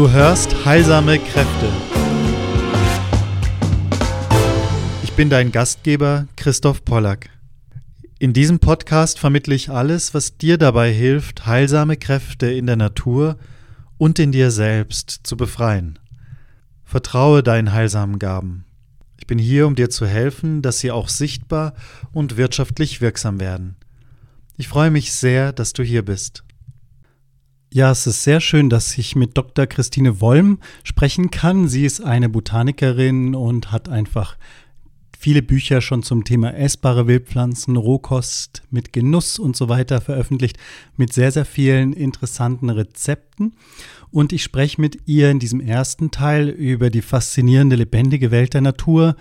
Du hörst Heilsame Kräfte. Ich bin dein Gastgeber Christoph Pollack. In diesem Podcast vermittle ich alles, was dir dabei hilft, heilsame Kräfte in der Natur und in dir selbst zu befreien. Vertraue deinen heilsamen Gaben. Ich bin hier, um dir zu helfen, dass sie auch sichtbar und wirtschaftlich wirksam werden. Ich freue mich sehr, dass du hier bist. Ja, es ist sehr schön, dass ich mit Dr. Christine Wollm sprechen kann. Sie ist eine Botanikerin und hat einfach viele Bücher schon zum Thema essbare Wildpflanzen, Rohkost mit Genuss und so weiter veröffentlicht, mit sehr, sehr vielen interessanten Rezepten. Und ich spreche mit ihr in diesem ersten Teil über die faszinierende, lebendige Welt der Natur,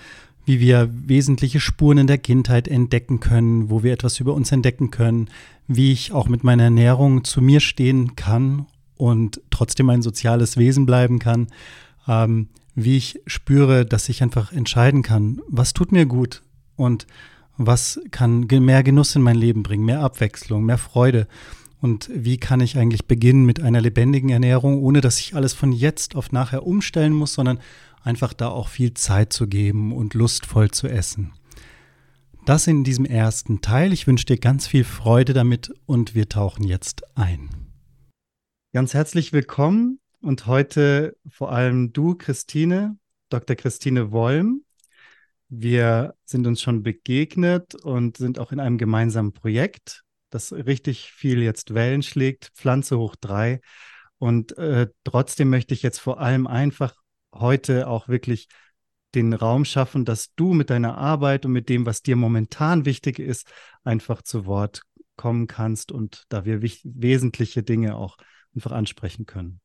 wie wir wesentliche Spuren in der Kindheit entdecken können, wo wir etwas über uns entdecken können, wie ich auch mit meiner Ernährung zu mir stehen kann und trotzdem ein soziales Wesen bleiben kann, ähm, wie ich spüre, dass ich einfach entscheiden kann, was tut mir gut und was kann mehr Genuss in mein Leben bringen, mehr Abwechslung, mehr Freude. Und wie kann ich eigentlich beginnen mit einer lebendigen Ernährung, ohne dass ich alles von jetzt auf nachher umstellen muss, sondern einfach da auch viel Zeit zu geben und lustvoll zu essen. Das in diesem ersten Teil. Ich wünsche dir ganz viel Freude damit und wir tauchen jetzt ein. Ganz herzlich willkommen und heute vor allem du, Christine, Dr. Christine Wollm. Wir sind uns schon begegnet und sind auch in einem gemeinsamen Projekt, das richtig viel jetzt Wellen schlägt, Pflanze hoch drei. Und äh, trotzdem möchte ich jetzt vor allem einfach heute auch wirklich den Raum schaffen, dass du mit deiner Arbeit und mit dem, was dir momentan wichtig ist, einfach zu Wort kommen kannst und da wir wesentliche Dinge auch einfach ansprechen können.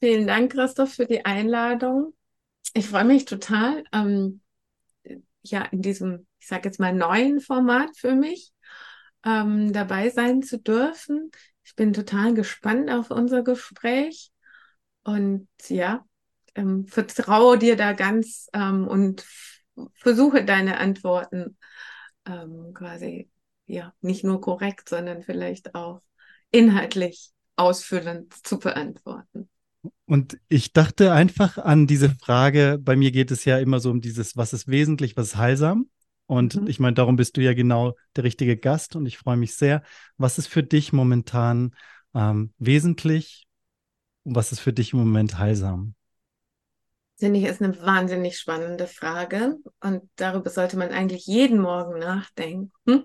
Vielen Dank, Christoph, für die Einladung. Ich freue mich total, ähm, ja, in diesem, ich sage jetzt mal, neuen Format für mich ähm, dabei sein zu dürfen. Ich bin total gespannt auf unser Gespräch und ja, ähm, vertraue dir da ganz ähm, und versuche deine Antworten ähm, quasi ja nicht nur korrekt, sondern vielleicht auch inhaltlich ausfüllend zu beantworten. Und ich dachte einfach an diese Frage, bei mir geht es ja immer so um dieses, was ist wesentlich, was ist heilsam? Und mhm. ich meine, darum bist du ja genau der richtige Gast und ich freue mich sehr. Was ist für dich momentan ähm, wesentlich und was ist für dich im Moment heilsam? Finde ich, ist eine wahnsinnig spannende Frage und darüber sollte man eigentlich jeden Morgen nachdenken.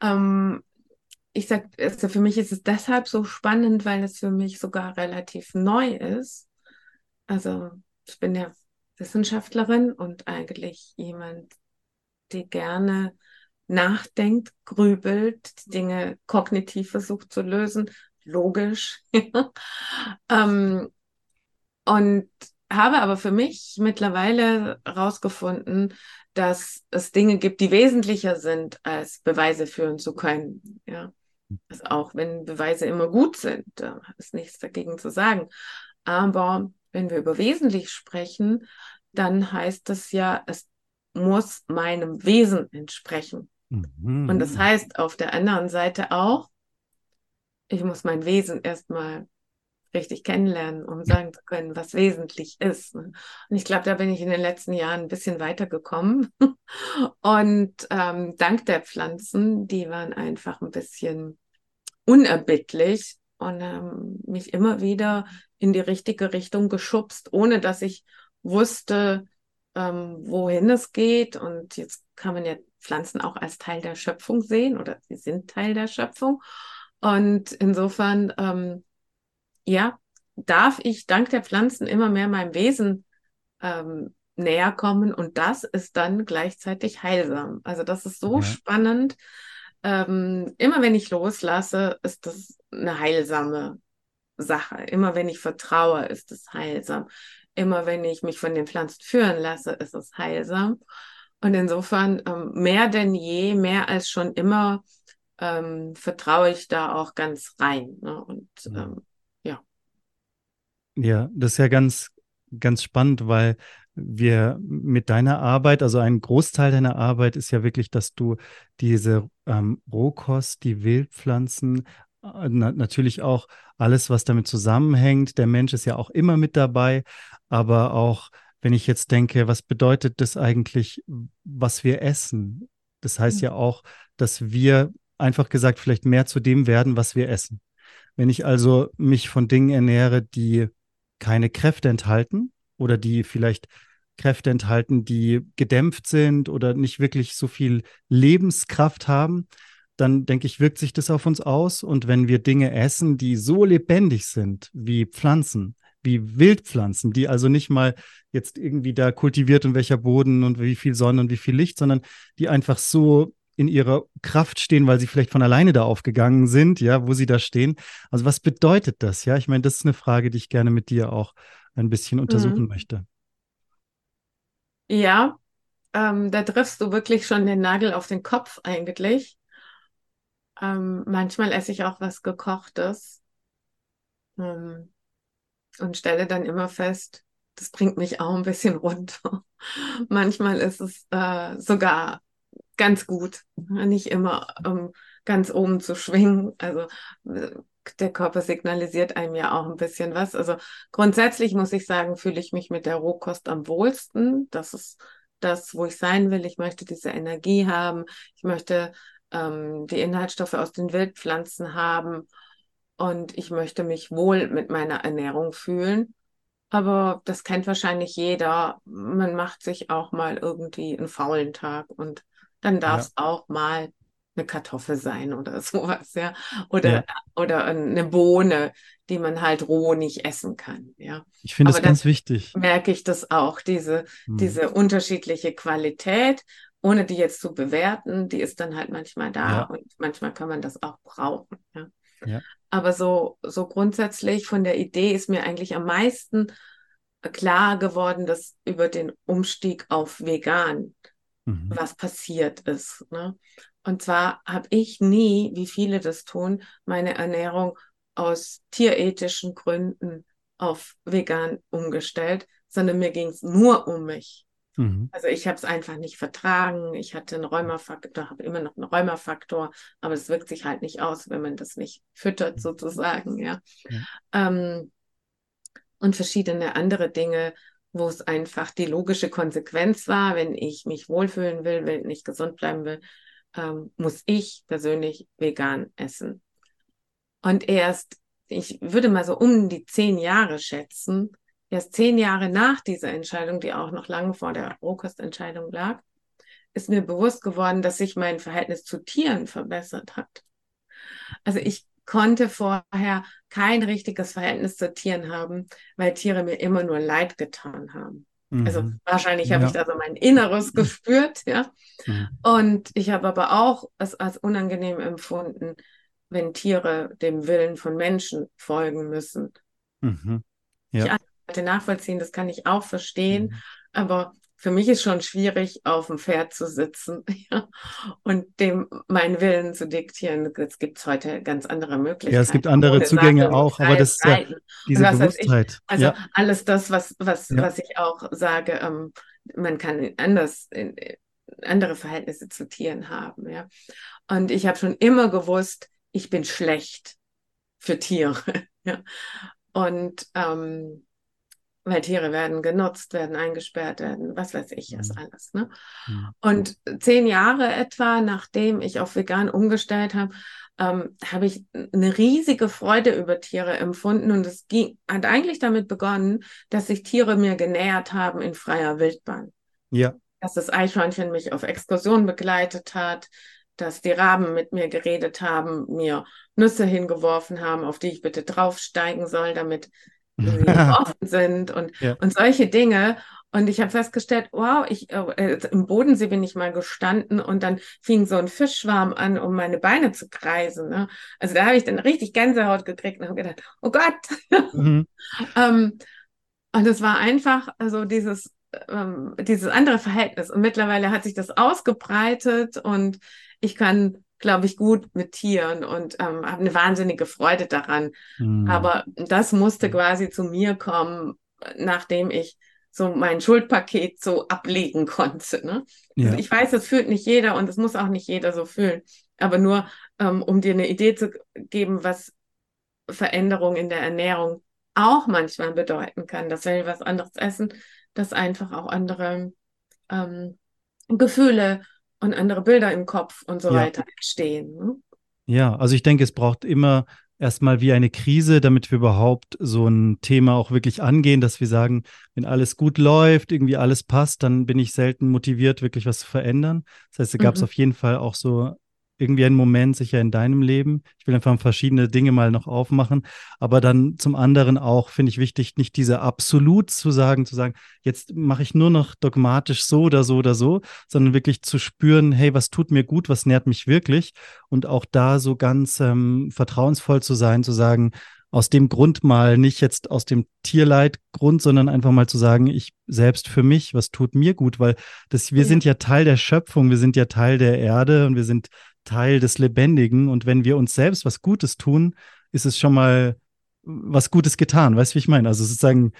Ähm, ich sage, also für mich ist es deshalb so spannend, weil es für mich sogar relativ neu ist. Also ich bin ja Wissenschaftlerin und eigentlich jemand, die gerne nachdenkt, grübelt, Dinge kognitiv versucht zu lösen, logisch. ähm, und habe aber für mich mittlerweile herausgefunden, dass es Dinge gibt, die wesentlicher sind, als Beweise führen zu können. Ja. Also auch wenn Beweise immer gut sind, da ist nichts dagegen zu sagen. Aber wenn wir über wesentlich sprechen, dann heißt das ja, es muss meinem Wesen entsprechen. Mhm. Und das heißt auf der anderen Seite auch, ich muss mein Wesen erstmal richtig kennenlernen, um sagen zu können, was wesentlich ist. Ne? Und ich glaube, da bin ich in den letzten Jahren ein bisschen weitergekommen. Und ähm, dank der Pflanzen, die waren einfach ein bisschen unerbittlich und ähm, mich immer wieder in die richtige Richtung geschubst, ohne dass ich wusste, ähm, wohin es geht. Und jetzt kann man ja Pflanzen auch als Teil der Schöpfung sehen oder sie sind Teil der Schöpfung. Und insofern ähm, ja, darf ich dank der Pflanzen immer mehr meinem Wesen ähm, näher kommen und das ist dann gleichzeitig heilsam. Also das ist so ja. spannend. Ähm, immer wenn ich loslasse, ist das eine heilsame Sache. Immer wenn ich vertraue, ist es heilsam. Immer wenn ich mich von den Pflanzen führen lasse, ist es heilsam. Und insofern ähm, mehr denn je, mehr als schon immer, ähm, vertraue ich da auch ganz rein. Ne? Und ähm, ja, das ist ja ganz, ganz spannend, weil wir mit deiner Arbeit, also ein Großteil deiner Arbeit ist ja wirklich, dass du diese ähm, Rohkost, die Wildpflanzen äh, na, natürlich auch alles, was damit zusammenhängt. Der Mensch ist ja auch immer mit dabei, aber auch wenn ich jetzt denke, was bedeutet das eigentlich, was wir essen? Das heißt mhm. ja auch, dass wir einfach gesagt vielleicht mehr zu dem werden, was wir essen. Wenn ich also mich von Dingen ernähre, die keine Kräfte enthalten oder die vielleicht Kräfte enthalten, die gedämpft sind oder nicht wirklich so viel Lebenskraft haben, dann denke ich, wirkt sich das auf uns aus. Und wenn wir Dinge essen, die so lebendig sind wie Pflanzen, wie Wildpflanzen, die also nicht mal jetzt irgendwie da kultiviert und welcher Boden und wie viel Sonne und wie viel Licht, sondern die einfach so in ihrer Kraft stehen, weil sie vielleicht von alleine da aufgegangen sind, ja, wo sie da stehen. Also was bedeutet das? Ja, ich meine, das ist eine Frage, die ich gerne mit dir auch ein bisschen untersuchen mhm. möchte. Ja, ähm, da triffst du wirklich schon den Nagel auf den Kopf eigentlich. Ähm, manchmal esse ich auch was Gekochtes ähm, und stelle dann immer fest, das bringt mich auch ein bisschen runter. manchmal ist es äh, sogar ganz gut, nicht immer um ganz oben zu schwingen. Also äh, der Körper signalisiert einem ja auch ein bisschen was. Also grundsätzlich muss ich sagen, fühle ich mich mit der Rohkost am wohlsten. Das ist das, wo ich sein will. Ich möchte diese Energie haben. Ich möchte ähm, die Inhaltsstoffe aus den Wildpflanzen haben und ich möchte mich wohl mit meiner Ernährung fühlen. Aber das kennt wahrscheinlich jeder. Man macht sich auch mal irgendwie einen faulen Tag und dann darf es ja. auch mal eine Kartoffel sein oder sowas, ja. Oder, ja. oder eine Bohne, die man halt roh nicht essen kann, ja. Ich finde das ganz wichtig. Merke ich das auch, diese, hm. diese unterschiedliche Qualität ohne die jetzt zu bewerten, die ist dann halt manchmal da ja. und manchmal kann man das auch brauchen. Ja. ja. Aber so, so grundsätzlich von der Idee ist mir eigentlich am meisten klar geworden, dass über den Umstieg auf vegan mhm. was passiert ist. Ne? Und zwar habe ich nie, wie viele das tun, meine Ernährung aus tierethischen Gründen auf vegan umgestellt, sondern mir ging es nur um mich. Mhm. Also ich habe es einfach nicht vertragen. Ich hatte einen Rheumafaktor, habe immer noch einen Rheumafaktor, aber es wirkt sich halt nicht aus, wenn man das nicht füttert sozusagen, ja. ja. Ähm, und verschiedene andere Dinge, wo es einfach die logische Konsequenz war, wenn ich mich wohlfühlen will, wenn ich gesund bleiben will, ähm, muss ich persönlich vegan essen. Und erst, ich würde mal so um die zehn Jahre schätzen, erst zehn Jahre nach dieser Entscheidung, die auch noch lange vor der Rohkostentscheidung lag, ist mir bewusst geworden, dass sich mein Verhältnis zu Tieren verbessert hat. Also ich konnte vorher kein richtiges Verhältnis zu Tieren haben, weil Tiere mir immer nur Leid getan haben. Mhm. Also wahrscheinlich habe ja. ich da so mein Inneres gespürt, ja. Mhm. Und ich habe aber auch es als unangenehm empfunden, wenn Tiere dem Willen von Menschen folgen müssen. Mhm. Ja nachvollziehen, das kann ich auch verstehen. Mhm. Aber für mich ist schon schwierig, auf dem Pferd zu sitzen ja, und dem meinen Willen zu diktieren. Es gibt heute ganz andere Möglichkeiten. Ja, es gibt andere Zugänge Sache, auch, aber das ist ja diese Bewusstheit. Ich, also ja. alles das, was, was, ja. was ich auch sage, ähm, man kann anders in, andere Verhältnisse zu Tieren haben. Ja. Und ich habe schon immer gewusst, ich bin schlecht für Tiere. ja. Und ähm, weil Tiere werden genutzt, werden eingesperrt, werden, was weiß ich, das mhm. alles. Ne? Mhm. Und zehn Jahre etwa, nachdem ich auf vegan umgestellt habe, ähm, habe ich eine riesige Freude über Tiere empfunden und es ging, hat eigentlich damit begonnen, dass sich Tiere mir genähert haben in freier Wildbahn. Ja. Dass das Eichhörnchen mich auf Exkursion begleitet hat, dass die Raben mit mir geredet haben, mir Nüsse hingeworfen haben, auf die ich bitte draufsteigen soll, damit offen sind und, ja. und solche Dinge. Und ich habe festgestellt, wow, ich äh, im Bodensee bin ich mal gestanden und dann fing so ein Fischschwarm an, um meine Beine zu kreisen. Ne? Also da habe ich dann richtig Gänsehaut gekriegt und habe gedacht, oh Gott. Mhm. ähm, und es war einfach so dieses, ähm, dieses andere Verhältnis. Und mittlerweile hat sich das ausgebreitet und ich kann glaube ich, gut mit Tieren und ähm, habe eine wahnsinnige Freude daran. Mhm. Aber das musste quasi zu mir kommen, nachdem ich so mein Schuldpaket so ablegen konnte. Ne? Ja. Also ich weiß, das fühlt nicht jeder und es muss auch nicht jeder so fühlen. Aber nur ähm, um dir eine Idee zu geben, was Veränderung in der Ernährung auch manchmal bedeuten kann, dass wenn wir was anderes essen, dass einfach auch andere ähm, Gefühle und andere Bilder im Kopf und so Ja. weiter entstehen. Ne? Ja, also ich denke, es braucht immer erstmal wie eine Krise, damit wir überhaupt so ein Thema auch wirklich angehen, dass wir sagen, wenn alles gut läuft, irgendwie alles passt, dann bin ich selten motiviert, wirklich was zu verändern. Das heißt, da gab es Mhm. auf jeden Fall auch so irgendwie einen Moment sicher in deinem Leben. Ich will einfach verschiedene Dinge mal noch aufmachen, aber dann zum anderen auch finde ich wichtig, nicht diese absolut zu sagen, zu sagen, jetzt mache ich nur noch dogmatisch so oder so oder so, sondern wirklich zu spüren, hey, was tut mir gut, was nährt mich wirklich und auch da so ganz ähm, vertrauensvoll zu sein, zu sagen, aus dem Grund mal, nicht jetzt aus dem Tierleidgrund, sondern einfach mal zu sagen, ich selbst für mich, was tut mir gut, weil das, wir Ja. sind ja Teil der Schöpfung, wir sind ja Teil der Erde und wir sind Teil des Lebendigen und wenn wir uns selbst was Gutes tun, ist es schon mal was Gutes getan, weißt du, wie ich meine? Also sozusagen,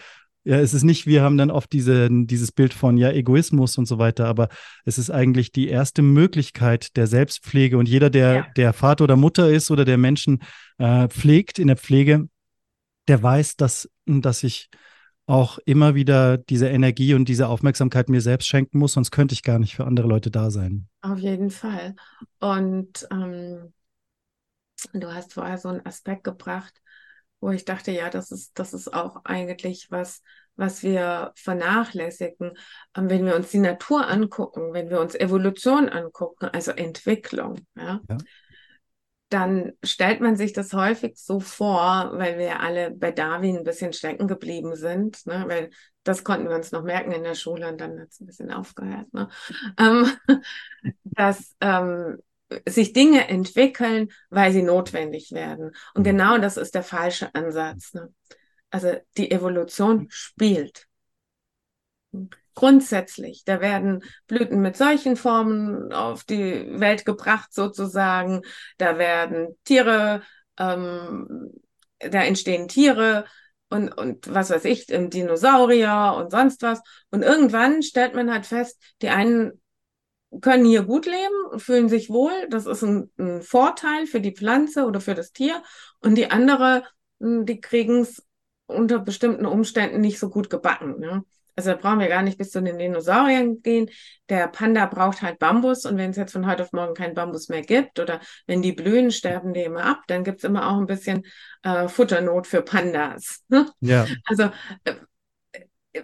ja, es ist nicht, wir haben dann oft diese, dieses Bild von ja, Egoismus und so weiter, aber es ist eigentlich die erste Möglichkeit der Selbstpflege und jeder, der, Ja. der Vater oder Mutter ist oder der Menschen äh, pflegt in der Pflege, der weiß, dass, dass ich auch immer wieder diese Energie und diese Aufmerksamkeit mir selbst schenken muss, sonst könnte ich gar nicht für andere Leute da sein. Auf jeden Fall. Und ähm, du hast vorher so einen Aspekt gebracht, wo ich dachte, ja, das ist, das ist auch eigentlich was, was wir vernachlässigen. Ähm, wenn wir uns die Natur angucken, wenn wir uns Evolution angucken, also Entwicklung, ja, Ja. Dann stellt man sich das häufig so vor, weil wir alle bei Darwin ein bisschen stecken geblieben sind, ne? weil das konnten wir uns noch merken in der Schule und dann hat es ein bisschen aufgehört, ne? ähm, dass ähm, sich Dinge entwickeln, weil sie notwendig werden. Und Mhm. genau das ist der falsche Ansatz. Ne? Also die Evolution spielt. Grundsätzlich, da werden Blüten mit solchen Formen auf die Welt gebracht, sozusagen. Da werden Tiere, ähm, da entstehen Tiere und, und was weiß ich, Dinosaurier und sonst was. Und irgendwann stellt man halt fest, die einen können hier gut leben, fühlen sich wohl. Das ist ein, ein Vorteil für die Pflanze oder für das Tier. Und die andere, mh, die kriegen es unter bestimmten Umständen nicht so gut gebacken. Ne? Also da brauchen wir gar nicht bis zu den Dinosauriern gehen. Der Panda braucht halt Bambus und wenn es jetzt von heute auf morgen kein Bambus mehr gibt oder wenn die blühen, sterben die immer ab, dann gibt es immer auch ein bisschen äh, Futternot für Pandas. Ja, Also äh,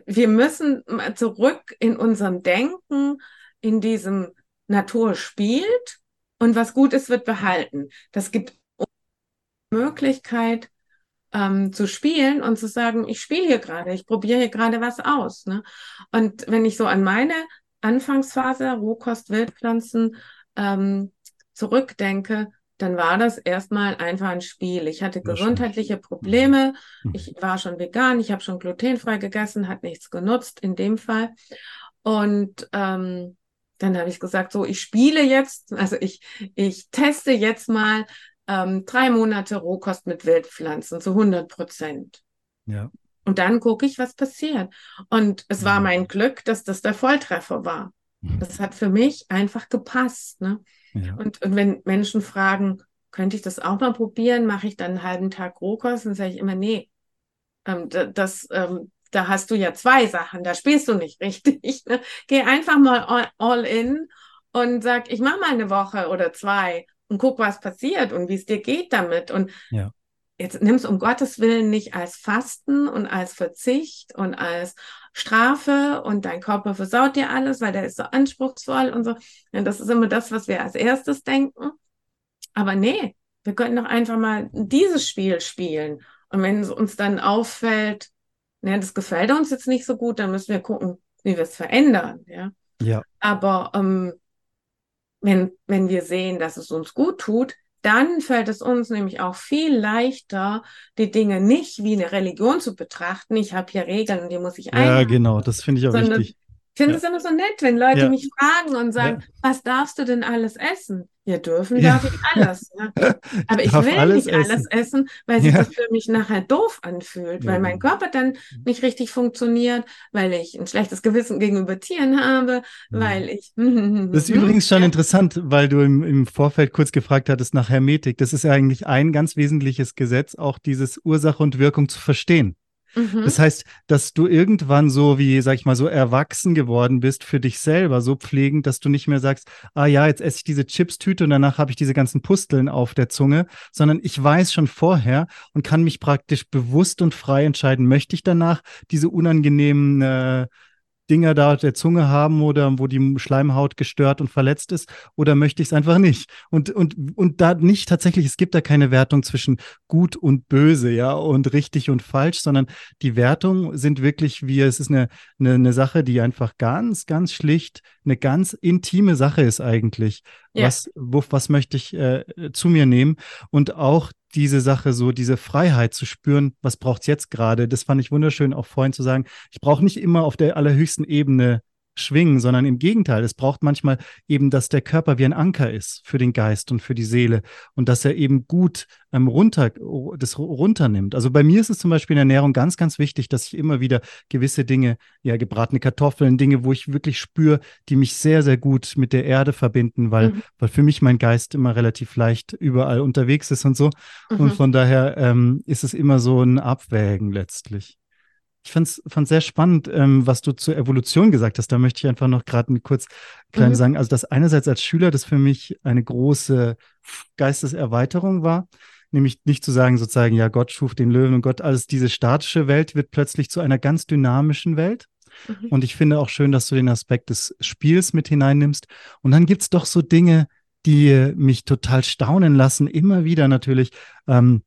wir müssen zurück in unserem Denken, in diesem Natur spielt und was gut ist, wird behalten. Das gibt Möglichkeit ähm, zu spielen und zu sagen, ich spiele hier gerade, ich probiere hier gerade was aus. Ne? Und wenn ich so an meine Anfangsphase Rohkost, Wildpflanzen ähm, zurückdenke, dann war das erstmal einfach ein Spiel. Ich hatte gesundheitliche Probleme. Mhm. Ich war schon vegan, ich habe schon glutenfrei gegessen, hat nichts genutzt in dem Fall. Und ähm, dann habe ich gesagt, so, ich spiele jetzt, also ich, ich teste jetzt mal ähm, drei Monate Rohkost mit Wildpflanzen zu 100 Prozent. ja, Und dann gucke ich, was passiert. Und es war Mhm. mein Glück, dass das der Volltreffer war. Mhm. Das hat für mich einfach gepasst. Ne? ja, Und, und wenn Menschen fragen, könnte ich das auch mal probieren, mache ich dann einen halben Tag Rohkost, dann sage ich immer, nee, ähm, da- das, ähm, da hast du ja zwei Sachen, da spielst du nicht richtig. Ne? Geh einfach mal all, all in und sag, ich mache mal eine Woche oder zwei und guck, was passiert und wie es dir geht damit. Und Ja. jetzt nimm es um Gottes Willen nicht als Fasten und als Verzicht und als Strafe und dein Körper versaut dir alles, weil der ist so anspruchsvoll und so. Ja, das ist immer das, was wir als erstes denken. Aber nee, wir könnten doch einfach mal dieses Spiel spielen. Und wenn es uns dann auffällt, ne, das gefällt uns jetzt nicht so gut, dann müssen wir gucken, wie wir es verändern. Ja? ja, Aber ähm, wenn, wenn wir sehen, dass es uns gut tut, dann fällt es uns nämlich auch viel leichter, die Dinge nicht wie eine Religion zu betrachten. Ich habe hier Regeln und die muss ich ja, einhalten, genau, das finde ich auch sondern wichtig. Ich finde es immer so nett, wenn Leute mich fragen und sagen, was darfst du denn alles essen? Ja, dürfen darf ich alles. Ja. Aber ich, ich will alles nicht essen. alles essen, weil sich das für mich nachher doof anfühlt, weil mein Körper dann nicht richtig funktioniert, weil ich ein schlechtes Gewissen gegenüber Tieren habe, weil ich. Das ist übrigens schon interessant, weil du im, im Vorfeld kurz gefragt hattest nach Hermetik. Das ist ja eigentlich ein ganz wesentliches Gesetz, auch dieses Ursache und Wirkung zu verstehen. Mhm. Das heißt, dass du irgendwann so wie, sag ich mal, so erwachsen geworden bist für dich selber, so pflegend, dass du nicht mehr sagst, ah ja, jetzt esse ich diese Chips-Tüte und danach habe ich diese ganzen Pusteln auf der Zunge, sondern ich weiß schon vorher und kann mich praktisch bewusst und frei entscheiden, möchte ich danach diese unangenehmen äh, Dinger da der Zunge haben oder wo die Schleimhaut gestört und verletzt ist oder möchte ich es einfach nicht? Und, und, und da nicht tatsächlich, es gibt da keine Wertung zwischen gut und böse, ja, und richtig und falsch, sondern die Wertungen sind wirklich wie, es ist eine, eine, eine Sache, die einfach ganz, ganz schlicht, eine ganz intime Sache ist eigentlich. Ja. Was, wo, was möchte ich äh, zu mir nehmen? Und auch diese Sache, so diese Freiheit zu spüren, was braucht es jetzt gerade? Das fand ich wunderschön, auch vorhin zu sagen, ich brauche nicht immer auf der allerhöchsten Ebene schwingen, sondern im Gegenteil, es braucht manchmal eben, dass der Körper wie ein Anker ist für den Geist und für die Seele und dass er eben gut ähm, runter, das runternimmt. Also bei mir ist es zum Beispiel in der Ernährung ganz, ganz wichtig, dass ich immer wieder gewisse Dinge, ja, gebratene Kartoffeln, Dinge, wo ich wirklich spüre, die mich sehr, sehr gut mit der Erde verbinden, weil, mhm. weil für mich mein Geist immer relativ leicht überall unterwegs ist und so. Mhm. Und von daher ähm, ist es immer so ein Abwägen letztlich. Ich fand es sehr spannend, ähm, was du zur Evolution gesagt hast. Da möchte ich einfach noch gerade kurz klein mhm. sagen. Also, dass einerseits als Schüler das für mich eine große Geisteserweiterung war, nämlich nicht zu sagen, sozusagen, ja, Gott schuf den Löwen und Gott, alles diese statische Welt wird plötzlich zu einer ganz dynamischen Welt. Mhm. Und ich finde auch schön, dass du den Aspekt des Spiels mit hineinnimmst. Und dann gibt es doch so Dinge, die mich total staunen lassen, immer wieder natürlich. Ähm,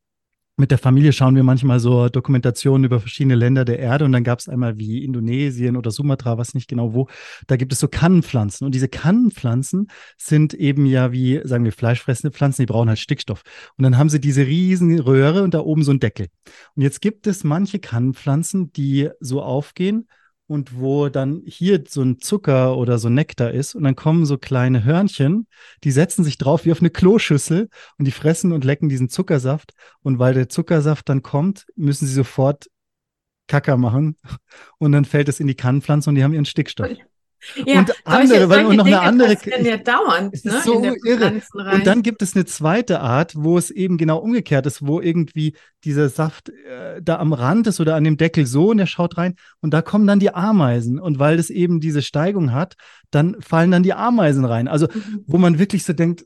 mit der Familie schauen wir manchmal so Dokumentationen über verschiedene Länder der Erde und dann gab es einmal wie Indonesien oder Sumatra, was nicht genau wo, da gibt es so Kannenpflanzen und diese Kannenpflanzen sind eben ja wie, sagen wir, fleischfressende Pflanzen, die brauchen halt Stickstoff. Und dann haben sie diese riesen Röhre und da oben so ein Deckel. Und jetzt gibt es manche Kannenpflanzen, die so aufgehen und wo dann hier so ein Zucker oder so Nektar ist und dann kommen so kleine Hörnchen, die setzen sich drauf wie auf eine Kloschüssel und die fressen und lecken diesen Zuckersaft und weil der Zuckersaft dann kommt, müssen sie sofort Kacker machen und dann fällt es in die Kannenpflanze und die haben ihren Stickstoff. Ja, und andere, weil und noch Dinge eine andere. Ja dauernd, es ist ne, so irre. Und dann gibt es eine zweite Art, wo es eben genau umgekehrt ist, wo irgendwie dieser Saft äh, da am Rand ist oder an dem Deckel so und er schaut rein und da kommen dann die Ameisen. Und weil das eben diese Steigung hat, dann fallen dann die Ameisen rein. Also, mhm. wo man wirklich so denkt,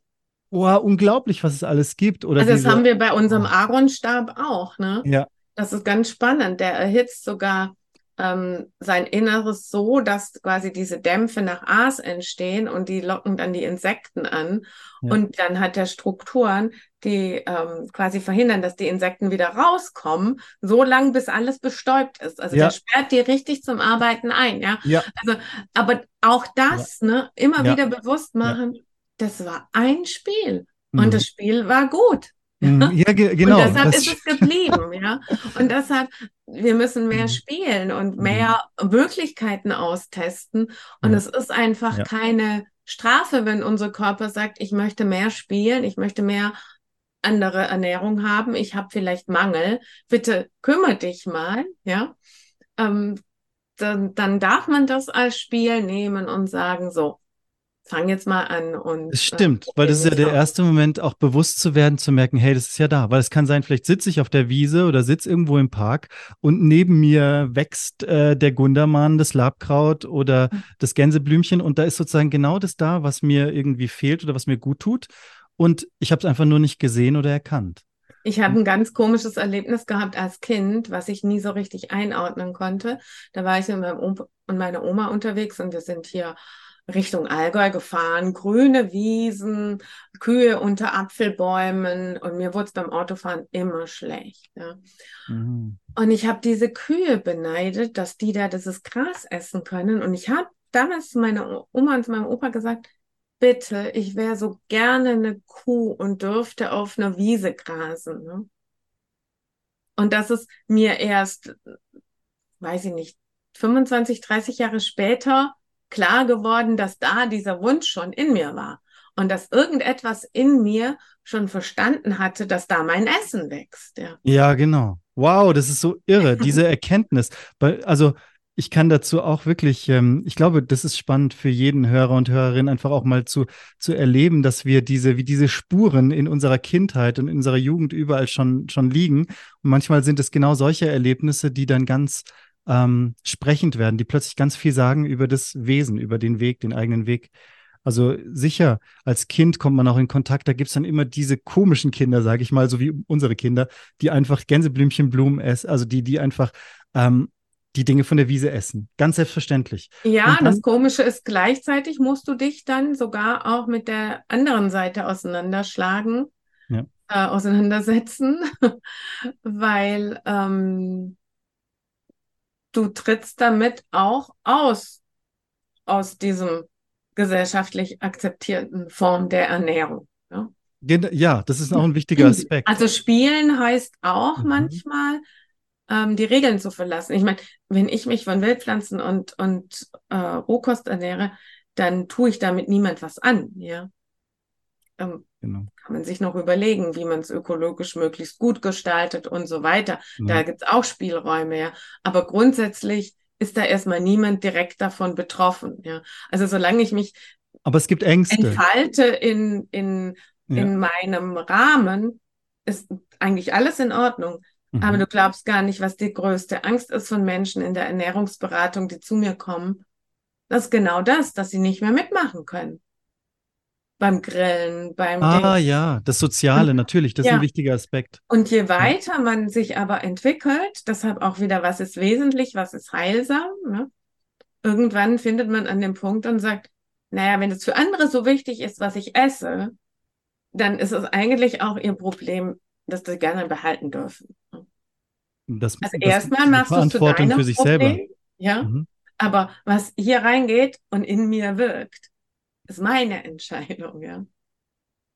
oh, unglaublich, was es alles gibt. Oder also, das haben wir bei unserem Aaronstab auch, ne? Ja. Das ist ganz spannend. Der erhitzt sogar ähm, sein Inneres so, dass quasi diese Dämpfe nach Aas entstehen und die locken dann die Insekten an. Ja. Und dann hat er Strukturen, die ähm, quasi verhindern, dass die Insekten wieder rauskommen, so lange bis alles bestäubt ist. Also ja. der sperrt die richtig zum Arbeiten ein. Ja. ja. Also, aber auch das, ne, immer wieder bewusst machen, das war ein Spiel. Mhm. Und das Spiel war gut. Mhm. Ja, ge genau. Und deshalb ist es geblieben, ja. Und deshalb, wir müssen mehr mhm. spielen und mhm. mehr Möglichkeiten austesten. Und ja. es ist einfach ja. keine Strafe, wenn unser Körper sagt, ich möchte mehr spielen, ich möchte mehr andere Ernährung haben, ich habe vielleicht Mangel, bitte kümmere dich mal, ja. Ähm, dann, dann darf man das als Spiel nehmen und sagen, so, fang jetzt mal an und. Es stimmt, äh, weil das ist ja der erste Moment, auch bewusst zu werden, zu merken, hey, das ist ja da. Weil es kann sein, vielleicht sitze ich auf der Wiese oder sitze irgendwo im Park und neben mir wächst äh, der Gundermann, das Labkraut oder mhm. das Gänseblümchen und da ist sozusagen genau das da, was mir irgendwie fehlt oder was mir gut tut. Und ich habe es einfach nur nicht gesehen oder erkannt. Ich habe ein ganz komisches Erlebnis gehabt als Kind, was ich nie so richtig einordnen konnte. Da war ich mit meinem Opa und meiner Oma unterwegs und wir sind hier Richtung Allgäu gefahren, grüne Wiesen, Kühe unter Apfelbäumen und mir wurde es beim Autofahren immer schlecht. Ja. Mhm. Und ich habe diese Kühe beneidet, dass die da dieses Gras essen können. Und ich habe damals zu meiner Oma und zu meinem Opa gesagt, bitte, ich wäre so gerne eine Kuh und dürfte auf einer Wiese grasen. Ne? Und das ist mir erst, weiß ich nicht, 25, 30 Jahre später klar geworden, dass da dieser Wunsch schon in mir war und dass irgendetwas in mir schon verstanden hatte, dass da mein Essen wächst. Ja, ja genau. Wow, das ist so irre, diese Erkenntnis. Also ich kann dazu auch wirklich, ähm, ich glaube, das ist spannend für jeden Hörer und Hörerin, einfach auch mal zu, zu erleben, dass wir diese, wie diese Spuren in unserer Kindheit und in unserer Jugend überall schon, schon liegen. Und manchmal sind es genau solche Erlebnisse, die dann ganz ähm, sprechend werden, die plötzlich ganz viel sagen über das Wesen, über den Weg, den eigenen Weg. Also sicher, als Kind kommt man auch in Kontakt, da gibt es dann immer diese komischen Kinder, sage ich mal, so wie unsere Kinder, die einfach Gänseblümchenblumen essen, also die, die einfach ähm, die Dinge von der Wiese essen. Ganz selbstverständlich. Ja, dann, das Komische ist, gleichzeitig musst du dich dann sogar auch mit der anderen Seite auseinanderschlagen, ja. äh, auseinandersetzen, weil ähm, du trittst damit auch aus, aus diesem gesellschaftlich akzeptierten Form der Ernährung. Ja, ja das ist auch ein wichtiger Aspekt. Also spielen heißt auch mhm. manchmal, ähm, die Regeln zu verlassen. Ich meine, wenn ich mich von Wildpflanzen und, und äh, Rohkost ernähre, dann tue ich damit niemand was an. Ja? Ähm, genau. Kann man sich noch überlegen, wie man es ökologisch möglichst gut gestaltet und so weiter. Ja. Da gibt es auch Spielräume, ja. Aber grundsätzlich ist da erstmal niemand direkt davon betroffen. Ja. Also solange ich mich aber es gibt Ängste. entfalte in, in, ja. in meinem Rahmen, ist eigentlich alles in Ordnung. Mhm. Aber du glaubst gar nicht, was die größte Angst ist von Menschen in der Ernährungsberatung, die zu mir kommen. Das ist genau das, dass sie nicht mehr mitmachen können. Beim Grillen, beim. Ah, Ding. ja, das Soziale, natürlich, das ja. ist ein wichtiger Aspekt. Und je weiter ja. man sich aber entwickelt, deshalb auch wieder, was ist wesentlich, was ist heilsam, ne? irgendwann findet man an dem Punkt und sagt, naja, wenn es für andere so wichtig ist, was ich esse, dann ist es eigentlich auch ihr Problem, dass sie gerne behalten dürfen. Das, also erstmal machst du zu deinem für sich Problem, selber. Ja, mhm. aber was hier reingeht und in mir wirkt, ist meine Entscheidung, ja.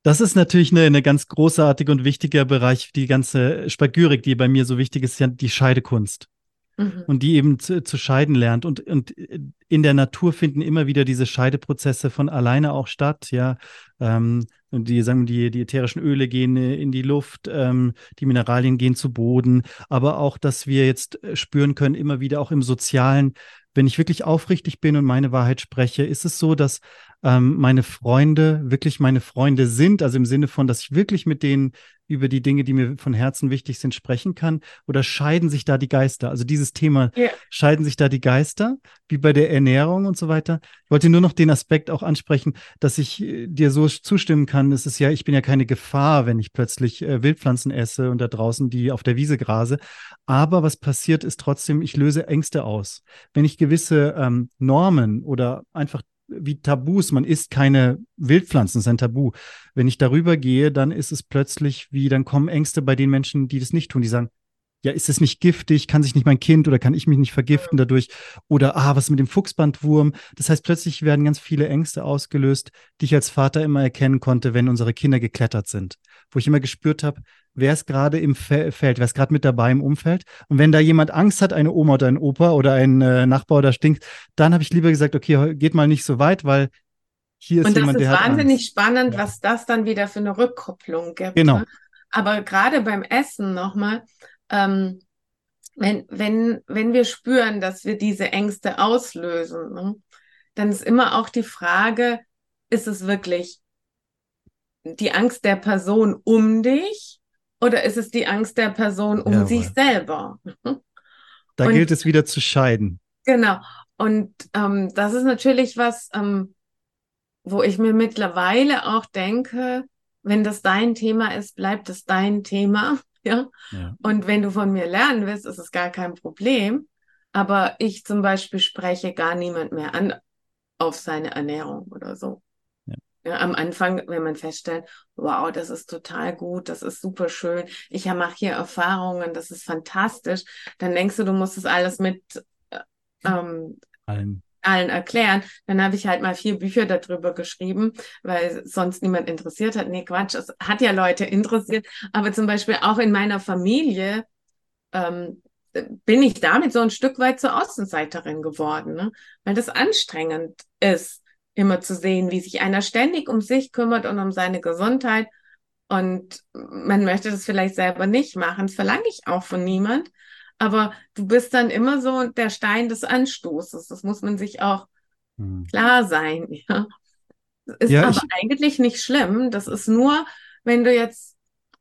Das ist natürlich eine, eine ganz großartige und wichtiger Bereich, die ganze Spagyrik, die bei mir so wichtig ist, ja die Scheidekunst. Mhm. Und die eben zu, zu, scheiden lernt. Und, und in der Natur finden immer wieder diese Scheideprozesse von alleine auch statt, ja. Ähm, und die sagen, die, die ätherischen Öle gehen äh, in die Luft, ähm, die Mineralien gehen zu Boden, aber auch, dass wir jetzt äh, spüren können, immer wieder auch im Sozialen, wenn ich wirklich aufrichtig bin und meine Wahrheit spreche, ist es so, dass ähm, meine Freunde wirklich meine Freunde sind, also im Sinne von, dass ich wirklich mit denen über die Dinge, die mir von Herzen wichtig sind, sprechen kann? Oder scheiden sich da die Geister? Also dieses Thema, ja. scheiden sich da die Geister, wie bei der Ernährung und so weiter? Ich wollte nur noch den Aspekt auch ansprechen, dass ich äh, dir so zustimmen kann. Es ist ja, ich bin ja keine Gefahr, wenn ich plötzlich äh, Wildpflanzen esse und da draußen die auf der Wiese grase. Aber was passiert ist trotzdem, ich löse Ängste aus. Wenn ich gewisse ähm, Normen oder einfach wie Tabus. Man isst keine Wildpflanzen, das ist ein Tabu. Wenn ich darüber gehe, dann ist es plötzlich wie, dann kommen Ängste bei den Menschen, die das nicht tun. Die sagen, ja, ist es nicht giftig? Kann sich nicht mein Kind oder kann ich mich nicht vergiften dadurch? Oder, ah, was mit dem Fuchsbandwurm? Das heißt, plötzlich werden ganz viele Ängste ausgelöst, die ich als Vater immer erkennen konnte, wenn unsere Kinder geklettert sind. Wo ich immer gespürt habe, wer ist gerade im Feld, wer ist gerade mit dabei im Umfeld. Und wenn da jemand Angst hat, eine Oma oder ein Opa oder ein äh, Nachbar oder stinkt, dann habe ich lieber gesagt, okay, geht mal nicht so weit, weil hier ist jemand, der hat. Und das ist wahnsinnig spannend, ja. was das dann wieder für eine Rückkopplung gibt. Genau. Ne? Aber gerade beim Essen nochmal, ähm, wenn, wenn, wenn wir spüren, dass wir diese Ängste auslösen, ne, dann ist immer auch die Frage, ist es wirklich die Angst der Person um dich oder ist es die Angst der Person um Jawohl. sich selber? Da Und, gilt es wieder zu scheiden. Genau. Und ähm, das ist natürlich was, ähm, wo ich mir mittlerweile auch denke, wenn das dein Thema ist, bleibt es dein Thema. Ja? ja. Und wenn du von mir lernen willst, ist es gar kein Problem. Aber ich zum Beispiel spreche gar niemand mehr an auf seine Ernährung oder so. Ja. ja. am Anfang, wenn man feststellt, wow, das ist total gut, das ist super schön, ich mache hier Erfahrungen, das ist fantastisch, dann denkst du, du musst es alles mit äh, ähm, allen allen erklären. Dann habe ich halt mal vier Bücher darüber geschrieben, weil sonst niemand interessiert hat. Nee, Quatsch, es hat ja Leute interessiert. Aber zum Beispiel auch in meiner Familie ähm, bin ich damit so ein Stück weit zur Außenseiterin geworden, ne? weil das anstrengend ist, immer zu sehen, wie sich einer ständig um sich kümmert und um seine Gesundheit. Und man möchte das vielleicht selber nicht machen. Das verlange ich auch von niemand. Aber du bist dann immer so der Stein des Anstoßes. Das muss man sich auch hm. klar sein. Ja. Ist ja, aber eigentlich nicht schlimm. Das ist nur, wenn du jetzt,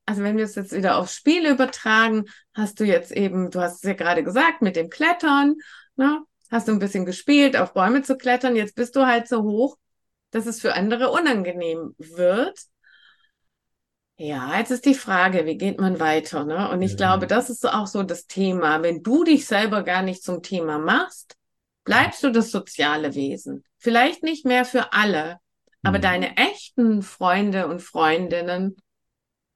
also wenn wir es jetzt wieder aufs Spiel übertragen, hast du jetzt eben, du hast es ja gerade gesagt, mit dem Klettern, ne? hast du ein bisschen gespielt, auf Bäume zu klettern. Jetzt bist du halt so hoch, dass es für andere unangenehm wird. Ja, jetzt ist die Frage, wie geht man weiter? Ne? Und ich ja. glaube, das ist auch so das Thema. Wenn du dich selber gar nicht zum Thema machst, bleibst du das soziale Wesen. Vielleicht nicht mehr für alle, aber mhm. deine echten Freunde und Freundinnen,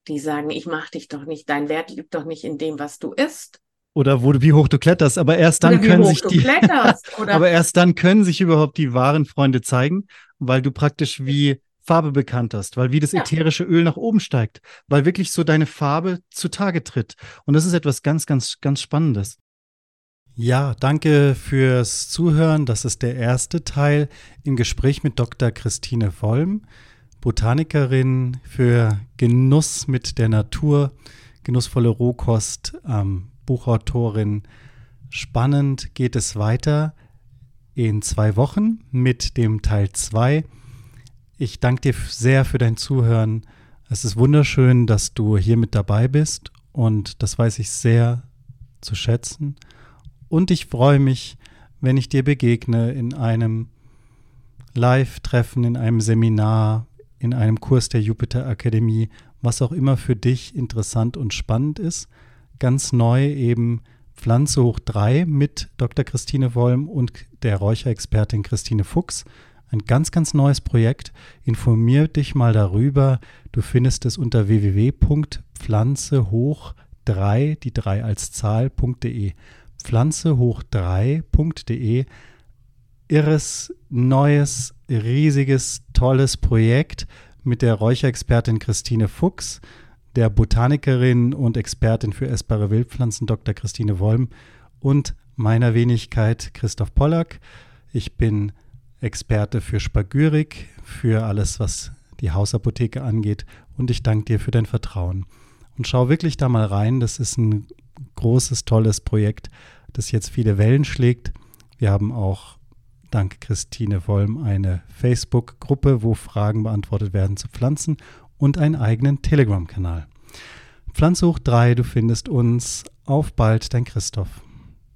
die sagen, ich mach dich doch nicht, dein Wert liegt doch nicht in dem, was du isst. Oder wo, wie hoch du kletterst, aber erst dann können sich die, aber erst dann können sich überhaupt die wahren Freunde zeigen, weil du praktisch wie Farbe bekannt hast, weil wie das ja. ätherische Öl nach oben steigt, weil wirklich so deine Farbe zutage tritt. Und das ist etwas ganz, ganz, ganz Spannendes. Ja, danke fürs Zuhören. Das ist der erste Teil im Gespräch mit Dr. Christine Vollm, Botanikerin für Genuss mit der Natur, genussvolle Rohkost, ähm, Buchautorin. Spannend geht es weiter in zwei Wochen mit dem Teil 2. Ich danke dir sehr für dein Zuhören. Es ist wunderschön, dass du hier mit dabei bist und das weiß ich sehr zu schätzen. Und ich freue mich, wenn ich dir begegne in einem Live-Treffen, in einem Seminar, in einem Kurs der Jupiter Akademie, was auch immer für dich interessant und spannend ist. Ganz neu eben Pflanze hoch 3 mit Dr. Christine Wollm und der Räucherexpertin Christine Fuchs. Ein ganz, ganz neues Projekt. Informier dich mal darüber. Du findest es unter www.pflanzehoch3, die 3 als Zahl.de pflanzehoch3.de. Irres, neues, riesiges, tolles Projekt mit der Räucherexpertin Christine Fuchs, der Botanikerin und Expertin für essbare Wildpflanzen Dr. Christine Wolm und meiner Wenigkeit Christoph Pollack. Ich bin Experte für Spagyrik, für alles, was die Hausapotheke angeht und ich danke dir für dein Vertrauen. Und schau wirklich da mal rein, das ist ein großes, tolles Projekt, das jetzt viele Wellen schlägt. Wir haben auch dank Christine Wollm eine Facebook-Gruppe, wo Fragen beantwortet werden zu Pflanzen und einen eigenen Telegram-Kanal. Pflanze hoch 3, du findest uns. Auf bald, dein Christoph.